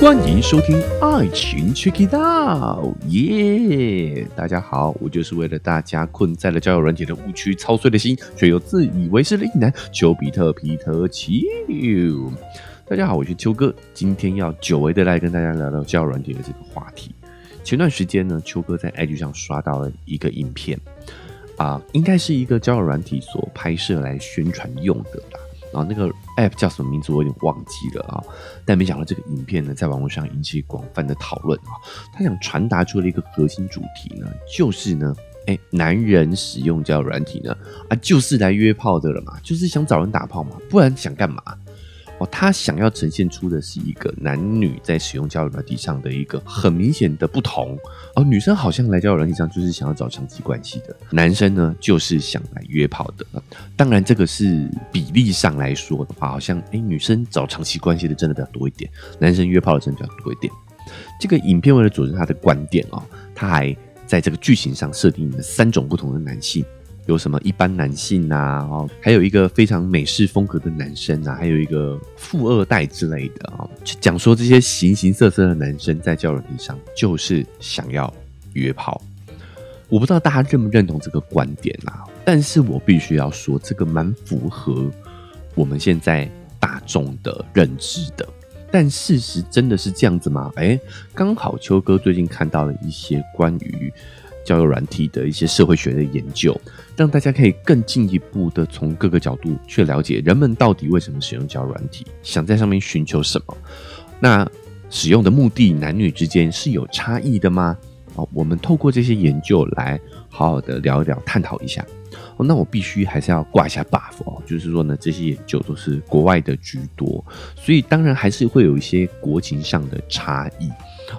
欢迎收听《爱情 Check It Out》，耶！大家好，我就是为了大家困在了交友软体的误区、操碎了心，却又自以为是的一男丘比特皮特丘。大家好，我是丘哥，今天要久违的来跟大家聊聊交友软体的这个话题。前段时间呢，丘哥在 IG 上刷到了一个影片，啊，应该是一个交友软体所拍摄来宣传用的啦。啊那个 app 叫什么名字我有点忘记了啊，但没想到这个影片呢，在网络上引起广泛的讨论啊。他想传达出了一个核心主题呢，就是呢，哎，男人使用交友软体呢，啊，就是来约炮的了嘛，就是想找人打炮嘛，不然想干嘛？他想要呈现出的是一个男女在使用交友软体上的一个很明显的不同。而女生好像来交友软体上就是想要找长期关系的，男生呢就是想来约炮的。当然，这个是比例上来说的话，好像哎，女生找长期关系的真的比较多一点，男生约炮的真的比较多一点。这个影片为了佐证他的观点哦，他还在这个剧情上设定了三种不同的男性。有什么一般男性呐？哦，还有一个非常美式风格的男生啊，还有一个富二代之类的啊，讲说这些形形色色的男生在交友体上就是想要约炮。我不知道大家认不认同这个观点啊，但是我必须要说，这个蛮符合我们现在大众的认知的。但事实真的是这样子吗？哎，刚好秋哥最近看到了一些关于。交友软体的一些社会学的研究，让大家可以更进一步的从各个角度去了解人们到底为什么使用交友软体，想在上面寻求什么。那使用的目的，男女之间是有差异的吗？哦，我们透过这些研究来好好的聊一聊，探讨一下。哦，那我必须还是要挂一下 buff 哦，就是说呢，这些研究都是国外的居多，所以当然还是会有一些国情上的差异。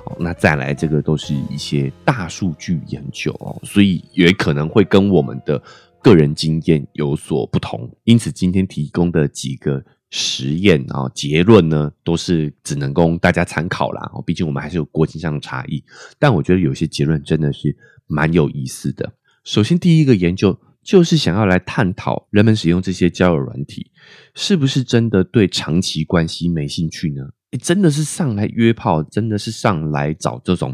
哦，那再来这个都是一些大数据研究哦，所以也可能会跟我们的个人经验有所不同。因此，今天提供的几个实验啊结论呢，都是只能供大家参考啦。哦，毕竟我们还是有国情上的差异。但我觉得有些结论真的是蛮有意思的。首先，第一个研究就是想要来探讨人们使用这些交友软体，是不是真的对长期关系没兴趣呢？真的是上来约炮，真的是上来找这种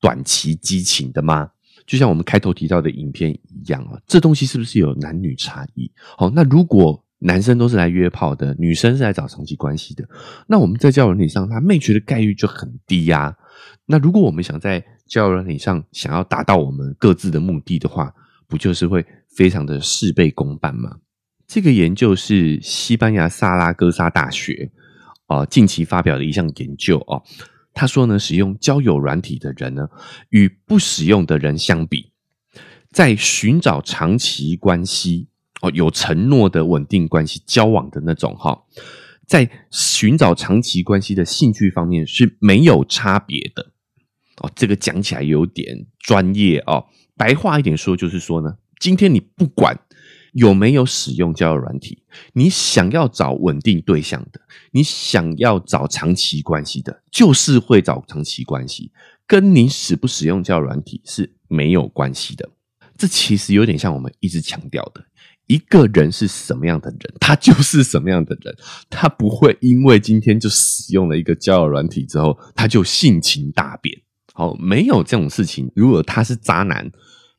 短期激情的吗？就像我们开头提到的影片一样啊，这东西是不是有男女差异？好，那如果男生都是来约炮的，女生是来找长期关系的，那我们在交友软体上，他 match 的概率就很低呀。那如果我们想在交友软体上想要达到我们各自的目的的话，不就是会非常的事倍功半吗？这个研究是西班牙萨拉戈萨大学。啊，近期发表的一项研究哦，他说呢，使用交友软体的人呢，与不使用的人相比，在寻找长期关系哦，有承诺的稳定关系交往的那种哈，在寻找长期关系的兴趣方面是没有差别的哦。这个讲起来有点专业哦，白话一点说就是说呢，今天你不管。有没有使用交友软体？你想要找稳定对象的，你想要找长期关系的，就是会找长期关系，跟你使不使用交友软体是没有关系的。这其实有点像我们一直强调的，一个人是什么样的人，他就是什么样的人，他不会因为今天就使用了一个交友软体之后，他就性情大变。好，没有这种事情。如果他是渣男。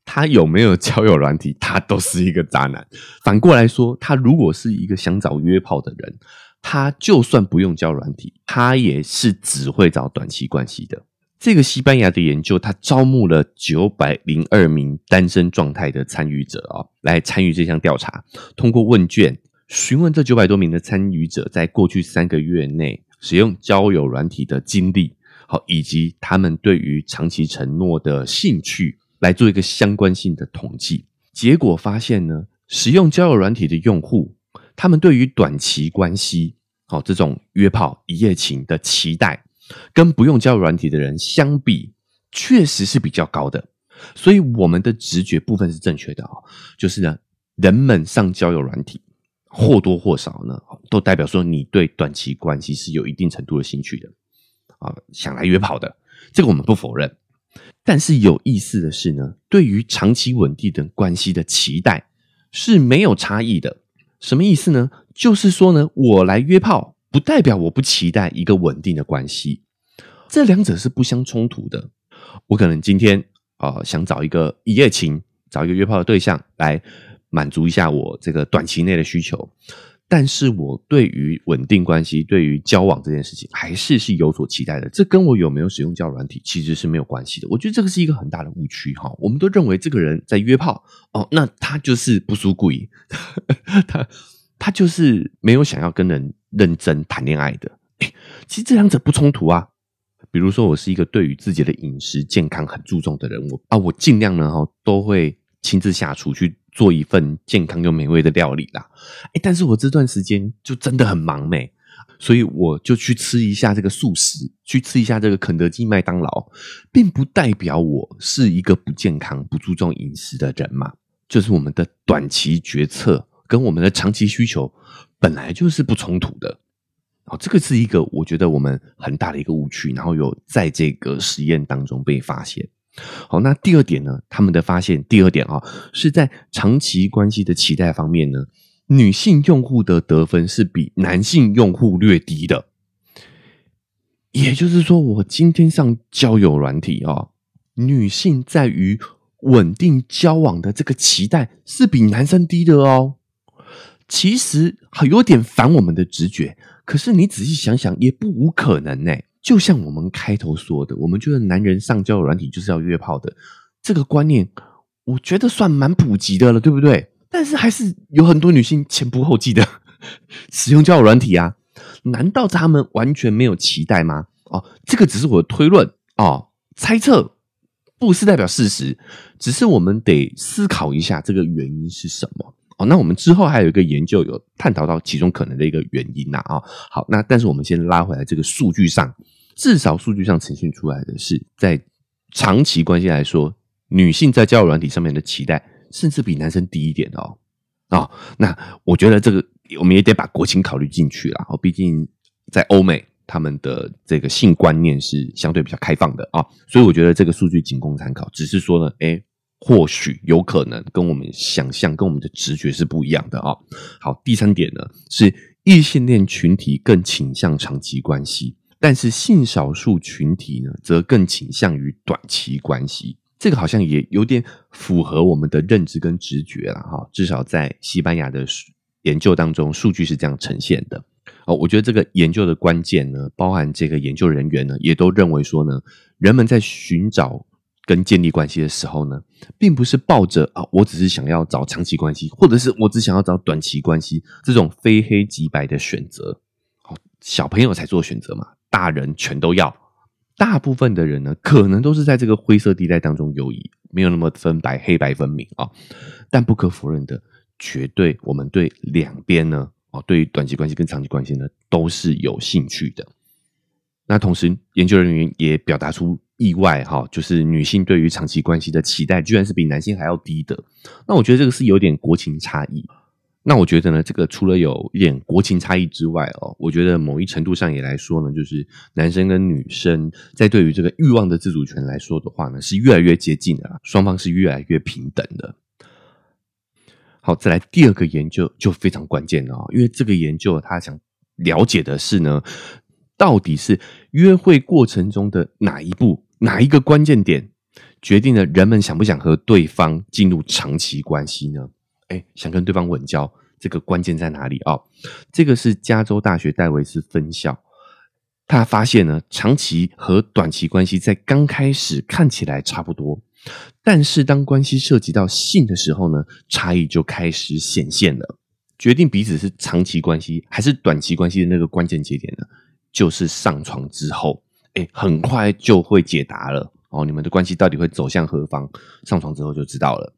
他有没有交友软体，他都是一个渣男。反过来说，他如果是一个想找约炮的人，他就算不用交友软体，他也是只会找短期关系的。这个西班牙的研究，他招募了九百零二名单身状态的参与者啊，来参与这项调查。通过问卷询问这九百多名的参与者，在过去三个月内使用交友软体的经历，好，以及他们对于长期承诺的兴趣。来做一个相关性的统计，结果发现呢，使用交友软体的用户，他们对于短期关系，好这种约炮一夜情的期待，跟不用交友软体的人相比，确实是比较高的。所以我们的直觉部分是正确的啊，就是呢，人们上交友软体或多或少呢，都代表说你对短期关系是有一定程度的兴趣的啊，想来约炮的，这个我们不否认。但是有意思的是呢，对于长期稳定的关系的期待是没有差异的。什么意思呢？就是说呢，我来约炮，不代表我不期待一个稳定的关系。这两者是不相冲突的。我可能今天啊想找一个一夜情，找一个约炮的对象来满足一下我这个短期内的需求。但是我对于稳定关系、对于交往这件事情，还是是有所期待的。这跟我有没有使用交友软体其实是没有关系的。我觉得这个是一个很大的误区哈。我们都认为这个人在约炮哦，那他就是不输故意，他他就是没有想要跟人认真谈恋爱的。其实这两者不冲突啊。比如说，我是一个对于自己的饮食健康很注重的人，我啊，我尽量呢哈都会亲自下厨去。做一份健康又美味的料理啦，哎，但是我这段时间就真的很忙没，所以我就去吃一下这个素食，去吃一下这个肯德基、麦当劳，并不代表我是一个不健康、不注重饮食的人嘛。就是我们的短期决策跟我们的长期需求本来就是不冲突的，哦，这个是一个我觉得我们很大的一个误区，然后有在这个实验当中被发现。好，那第二点呢？他们的发现，第二点啊，是在长期关系的期待方面呢，女性用户的得分是比男性用户略低的。也就是说，我今天上交友软体啊，女性在于稳定交往的这个期待是比男生低的哦。其实有点反我们的直觉，可是你仔细想想，也不无可能呢。就像我们开头说的，我们觉得男人上交友软体就是要约炮的这个观念，我觉得算蛮普及的了，对不对？但是还是有很多女性前仆后继的 使用交友软体啊，难道他们完全没有期待吗？哦，这个只是我的推论哦，猜测不是代表事实，只是我们得思考一下这个原因是什么。哦，那我们之后还有一个研究有探讨到其中可能的一个原因呐啊。好，那但是我们先拉回来这个数据上，至少数据上呈现出来的是，在长期关系来说，女性在交友软体上面的期待，甚至比男生低一点哦。啊，那我觉得这个我们也得把国情考虑进去了。哦，毕竟在欧美，他们的这个性观念是相对比较开放的啊，所以我觉得这个数据仅供参考，只是说呢，哎。或许有可能跟我们想象、跟我们的直觉是不一样的啊。好，第三点呢是异性恋群体更倾向长期关系，但是性少数群体呢则更倾向于短期关系。这个好像也有点符合我们的认知跟直觉了哈。至少在西班牙的研究当中，数据是这样呈现的。哦，我觉得这个研究的关键呢，包含这个研究人员呢，也都认为说呢，人们在寻找。跟建立关系的时候呢，并不是抱着啊，我只是想要找长期关系，或者是我只想要找短期关系这种非黑即白的选择。好，小朋友才做选择嘛，大人全都要。大部分的人呢，可能都是在这个灰色地带当中游移，没有那么分白黑白分明啊。但不可否认的，绝对我们对两边呢，哦，对于短期关系跟长期关系呢，都是有兴趣的。那同时，研究人员也表达出。意外哈，就是女性对于长期关系的期待，居然是比男性还要低的。那我觉得这个是有点国情差异。那我觉得呢，这个除了有一点国情差异之外哦，我觉得某一程度上也来说呢，就是男生跟女生在对于这个欲望的自主权来说的话呢，是越来越接近的，双方是越来越平等的。好，再来第二个研究就非常关键了，因为这个研究他想了解的是呢，到底是约会过程中的哪一步。哪一个关键点决定了人们想不想和对方进入长期关系呢？哎，想跟对方稳交，这个关键在哪里啊？这个是加州大学戴维斯分校，他发现呢，长期和短期关系在刚开始看起来差不多，但是当关系涉及到性的时候呢，差异就开始显现了。决定彼此是长期关系还是短期关系的那个关键节点呢，就是上床之后。哎，很快就会解答了哦。你们的关系到底会走向何方？上床之后就知道了。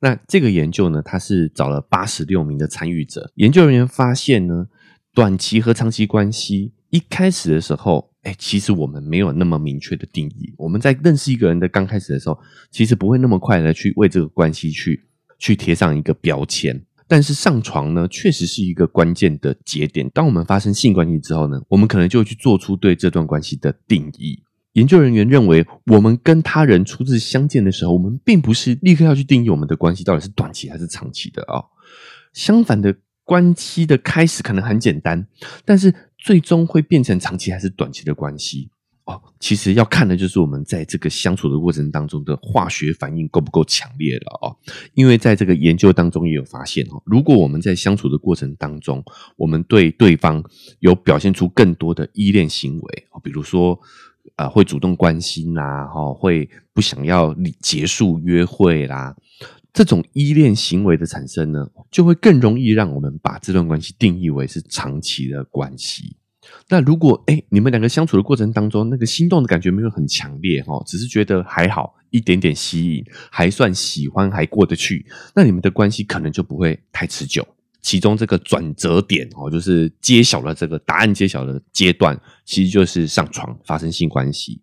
那这个研究呢，它是找了八十六名的参与者。研究人员发现呢，短期和长期关系一开始的时候，哎，其实我们没有那么明确的定义。我们在认识一个人的刚开始的时候，其实不会那么快的去为这个关系去去贴上一个标签。但是上床呢，确实是一个关键的节点。当我们发生性关系之后呢，我们可能就去做出对这段关系的定义。研究人员认为，我们跟他人初次相见的时候，我们并不是立刻要去定义我们的关系到底是短期还是长期的啊。相反的，关系的开始可能很简单，但是最终会变成长期还是短期的关系？哦，其实要看的就是我们在这个相处的过程当中的化学反应够不够强烈了哦。因为在这个研究当中也有发现哦，如果我们在相处的过程当中，我们对对方有表现出更多的依恋行为，比如说啊会主动关心啦，哈会不想要结束约会啦，这种依恋行为的产生呢，就会更容易让我们把这段关系定义为是长期的关系。那如果哎，你们两个相处的过程当中，那个心动的感觉没有很强烈哈，只是觉得还好，一点点吸引，还算喜欢，还过得去，那你们的关系可能就不会太持久。其中这个转折点哦，就是揭晓了这个答案揭晓的阶段，其实就是上床发生性关系。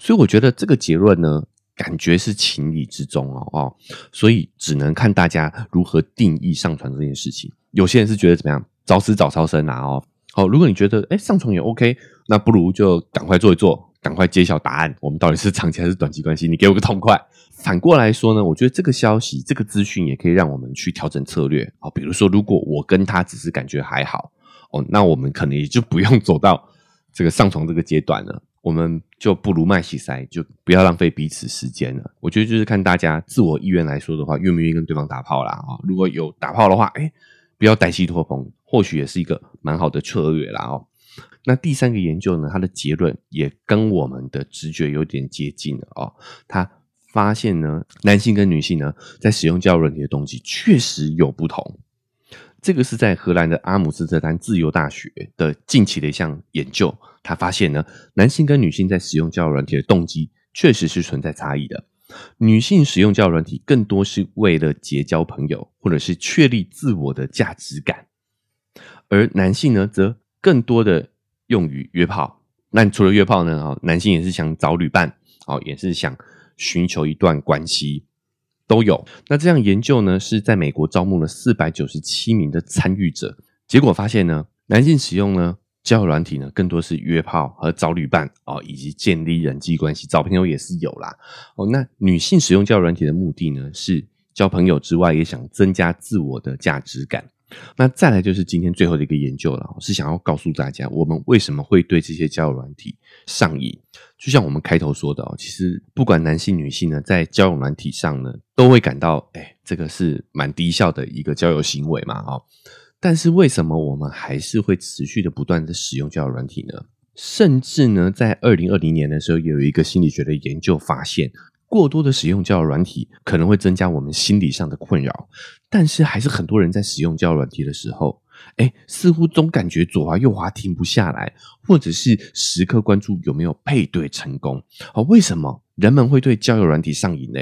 所以我觉得这个结论呢，感觉是情理之中哦哦，所以只能看大家如何定义上床这件事情。有些人是觉得怎么样，早死早超生啊哦。好，如果你觉得哎上床也 OK，那不如就赶快做一做，赶快揭晓答案。我们到底是长期还是短期关系？你给我个痛快。反过来说呢，我觉得这个消息、这个资讯也可以让我们去调整策略。好，比如说，如果我跟他只是感觉还好哦，那我们可能也就不用走到这个上床这个阶段了。我们就不如卖洗塞，就不要浪费彼此时间了。我觉得就是看大家自我意愿来说的话，愿不愿意跟对方打炮啦啊？如果有打炮的话，哎。不要带戏托风，或许也是一个蛮好的策略啦哦。那第三个研究呢，它的结论也跟我们的直觉有点接近了哦。他发现呢，男性跟女性呢，在使用交友软体的动机确实有不同。这个是在荷兰的阿姆斯特丹自由大学的近期的一项研究，他发现呢，男性跟女性在使用交友软体的动机确实是存在差异的。女性使用交友软体更多是为了结交朋友，或者是确立自我的价值感，而男性呢，则更多的用于约炮。那除了约炮呢？啊，男性也是想找旅伴，哦，也是想寻求一段关系，都有。那这样研究呢，是在美国招募了四百九十七名的参与者，结果发现呢，男性使用呢。交友软体呢，更多是约炮和找旅伴哦，以及建立人际关系。找朋友也是有啦哦。那女性使用交友软体的目的呢，是交朋友之外，也想增加自我的价值感。那再来就是今天最后的一个研究了，是想要告诉大家，我们为什么会对这些交友软体上瘾？就像我们开头说的哦，其实不管男性女性呢，在交友软体上呢，都会感到哎，这个是蛮低效的一个交友行为嘛，哦。但是为什么我们还是会持续的不断的使用交友软体呢？甚至呢，在二零二零年的时候，有一个心理学的研究发现，过多的使用交友软体可能会增加我们心理上的困扰。但是还是很多人在使用交友软体的时候，哎，似乎总感觉左滑右滑停不下来，或者是时刻关注有没有配对成功。哦，为什么人们会对交友软体上瘾呢？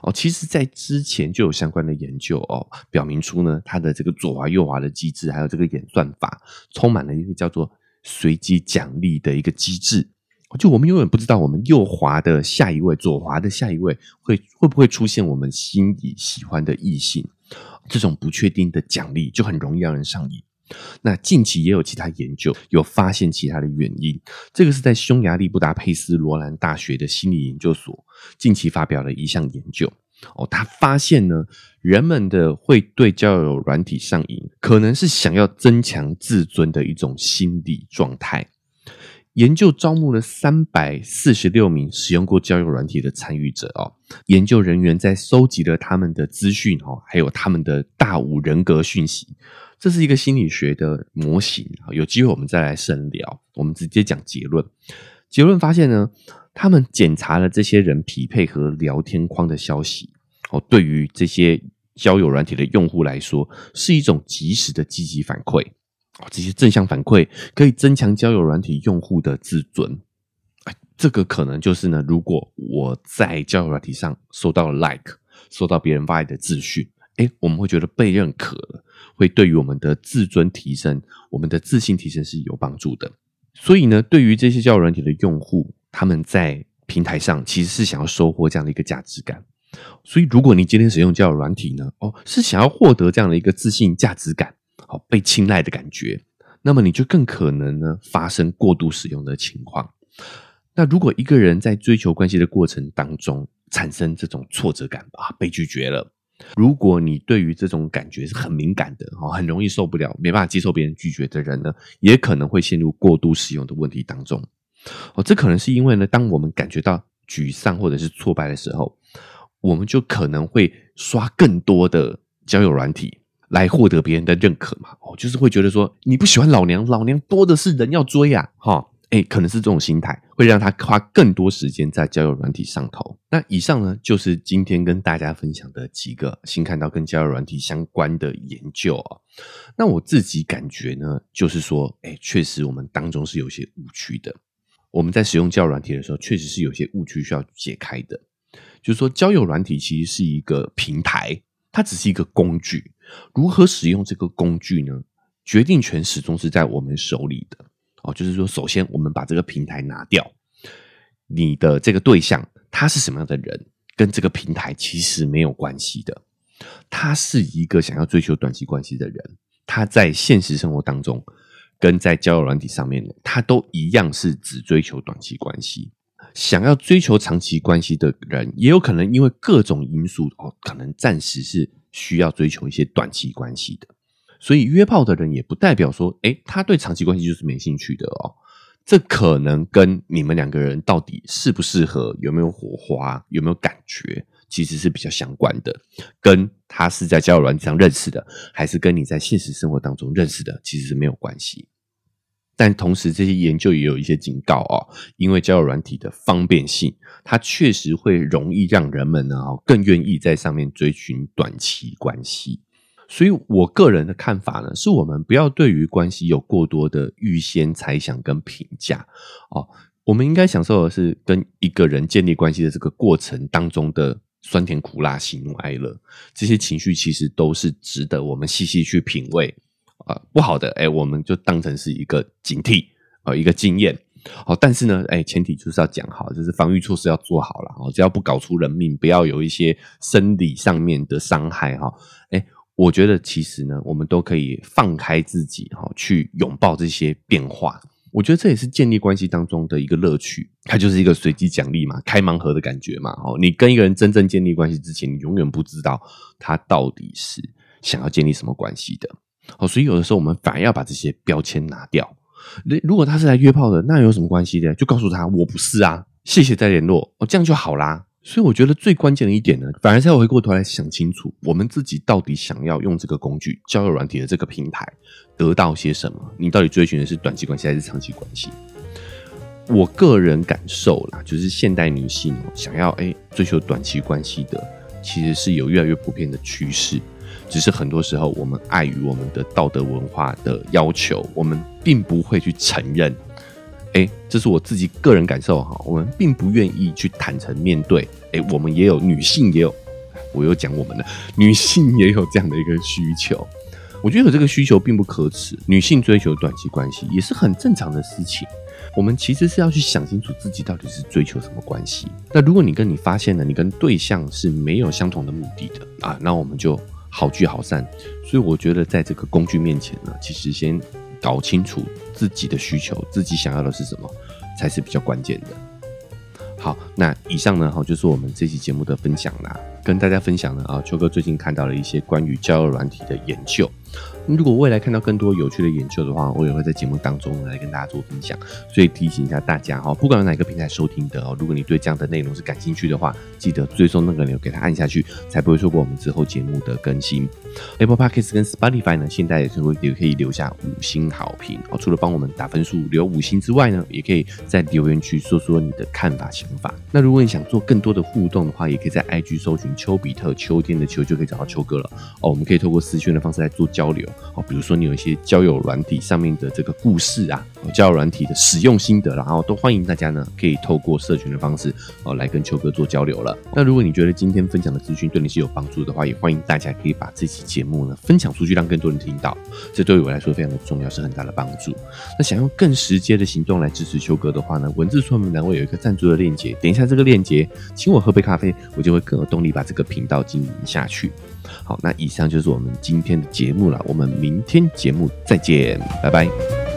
哦，其实，在之前就有相关的研究哦，表明出呢，它的这个左滑右滑的机制，还有这个演算法，充满了一个叫做随机奖励的一个机制。就我们永远不知道，我们右滑的下一位，左滑的下一位，会会不会出现我们心里喜欢的异性？这种不确定的奖励，就很容易让人上瘾。那近期也有其他研究有发现其他的原因，这个是在匈牙利布达佩斯罗兰大学的心理研究所近期发表了一项研究哦，他发现呢，人们的会对交友软体上瘾，可能是想要增强自尊的一种心理状态。研究招募了三百四十六名使用过交友软体的参与者哦，研究人员在收集了他们的资讯哦，还有他们的大五人格讯息。这是一个心理学的模型有机会我们再来深聊。我们直接讲结论。结论发现呢，他们检查了这些人匹配和聊天框的消息哦，对于这些交友软体的用户来说，是一种及时的积极反馈哦。这些正向反馈可以增强交友软体用户的自尊。哎这个可能就是呢，如果我在交友软体上收到了 like，收到别人发来的资讯。哎，我们会觉得被认可了，会对于我们的自尊提升、我们的自信提升是有帮助的。所以呢，对于这些交友软体的用户，他们在平台上其实是想要收获这样的一个价值感。所以，如果你今天使用交友软体呢，哦，是想要获得这样的一个自信、价值感，好被青睐的感觉，那么你就更可能呢发生过度使用的情况。那如果一个人在追求关系的过程当中产生这种挫折感啊，被拒绝了。如果你对于这种感觉是很敏感的哦，很容易受不了，没办法接受别人拒绝的人呢，也可能会陷入过度使用的问题当中。哦，这可能是因为呢，当我们感觉到沮丧或者是挫败的时候，我们就可能会刷更多的交友软体来获得别人的认可嘛。哦，就是会觉得说你不喜欢老娘，老娘多的是人要追呀，哈。哎，可能是这种心态会让他花更多时间在交友软体上头。那以上呢，就是今天跟大家分享的几个新看到跟交友软体相关的研究啊。那我自己感觉呢，就是说，哎，确实我们当中是有些误区的。我们在使用交友软体的时候，确实是有些误区需要解开的。就是说，交友软体其实是一个平台，它只是一个工具。如何使用这个工具呢？决定权始终是在我们手里的。哦，就是说，首先我们把这个平台拿掉，你的这个对象他是什么样的人，跟这个平台其实没有关系的。他是一个想要追求短期关系的人，他在现实生活当中跟在交友软体上面，他都一样是只追求短期关系。想要追求长期关系的人，也有可能因为各种因素哦，可能暂时是需要追求一些短期关系的。所以约炮的人也不代表说，诶，他对长期关系就是没兴趣的哦。这可能跟你们两个人到底适不适合、有没有火花、有没有感觉，其实是比较相关的。跟他是在交友软件上认识的，还是跟你在现实生活当中认识的，其实是没有关系。但同时，这些研究也有一些警告哦，因为交友软体的方便性，它确实会容易让人们呢，更愿意在上面追寻短期关系。所以我个人的看法呢，是我们不要对于关系有过多的预先猜想跟评价哦。我们应该享受的是跟一个人建立关系的这个过程当中的酸甜苦辣、喜怒哀乐，这些情绪其实都是值得我们细细去品味啊。不好的，哎，我们就当成是一个警惕啊，一个经验。好，但是呢，哎，前提就是要讲好，就是防御措施要做好了哦，只要不搞出人命，不要有一些生理上面的伤害哈，哎。我觉得其实呢，我们都可以放开自己哈，去拥抱这些变化。我觉得这也是建立关系当中的一个乐趣，它就是一个随机奖励嘛，开盲盒的感觉嘛。哦，你跟一个人真正建立关系之前，你永远不知道他到底是想要建立什么关系的。哦，所以有的时候我们反而要把这些标签拿掉。如果他是来约炮的，那有什么关系的？就告诉他我不是啊，谢谢再联络，哦，这样就好啦。所以我觉得最关键的一点呢，反而是要回过头来想清楚，我们自己到底想要用这个工具交友软体的这个平台得到些什么？你到底追寻的是短期关系还是长期关系？我个人感受啦，就是现代女性想要哎追求短期关系的，其实是有越来越普遍的趋势，只是很多时候我们碍于我们的道德文化的要求，我们并不会去承认。哎，这是我自己个人感受哈，我们并不愿意去坦诚面对。哎，我们也有女性也有，我又讲我们的 女性也有这样的一个需求。我觉得有这个需求并不可耻，女性追求短期关系也是很正常的事情。我们其实是要去想清楚自己到底是追求什么关系。那如果你跟你发现了你跟对象是没有相同的目的的啊，那我们就好聚好散。所以我觉得在这个工具面前呢，其实先。搞清楚自己的需求，自己想要的是什么，才是比较关键的。好，那以上呢，哈，就是我们这期节目的分享啦，跟大家分享呢，啊，秋哥最近看到了一些关于交友软体的研究。如果未来看到更多有趣的研究的话，我也会在节目当中来跟大家做分享。所以提醒一下大家哈，不管有哪个平台收听的哦，如果你对这样的内容是感兴趣的话，记得追踪那个钮，给它按下去，才不会错过我们之后节目的更新。Apple Podcast 跟 Spotify 呢，现在也是会也可以留下五星好评哦。除了帮我们打分数留五星之外呢，也可以在留言区说说你的看法想法。那如果你想做更多的互动的话，也可以在 IG 搜寻丘比特秋天的秋，就可以找到秋哥了哦。我们可以透过私讯的方式来做交流。哦，比如说你有一些交友软体上面的这个故事啊，交友软体的使用心得，然后都欢迎大家呢可以透过社群的方式哦来跟秋哥做交流了。那如果你觉得今天分享的资讯对你是有帮助的话，也欢迎大家可以把这期节目呢分享出去，让更多人听到。这对于我来说非常的重要，是很大的帮助。那想用更直接的行动来支持秋哥的话呢，文字说明栏位有一个赞助的链接，点一下这个链接，请我喝杯咖啡，我就会更有动力把这个频道经营下去。好，那以上就是我们今天的节目了。我们明天节目再见，拜拜。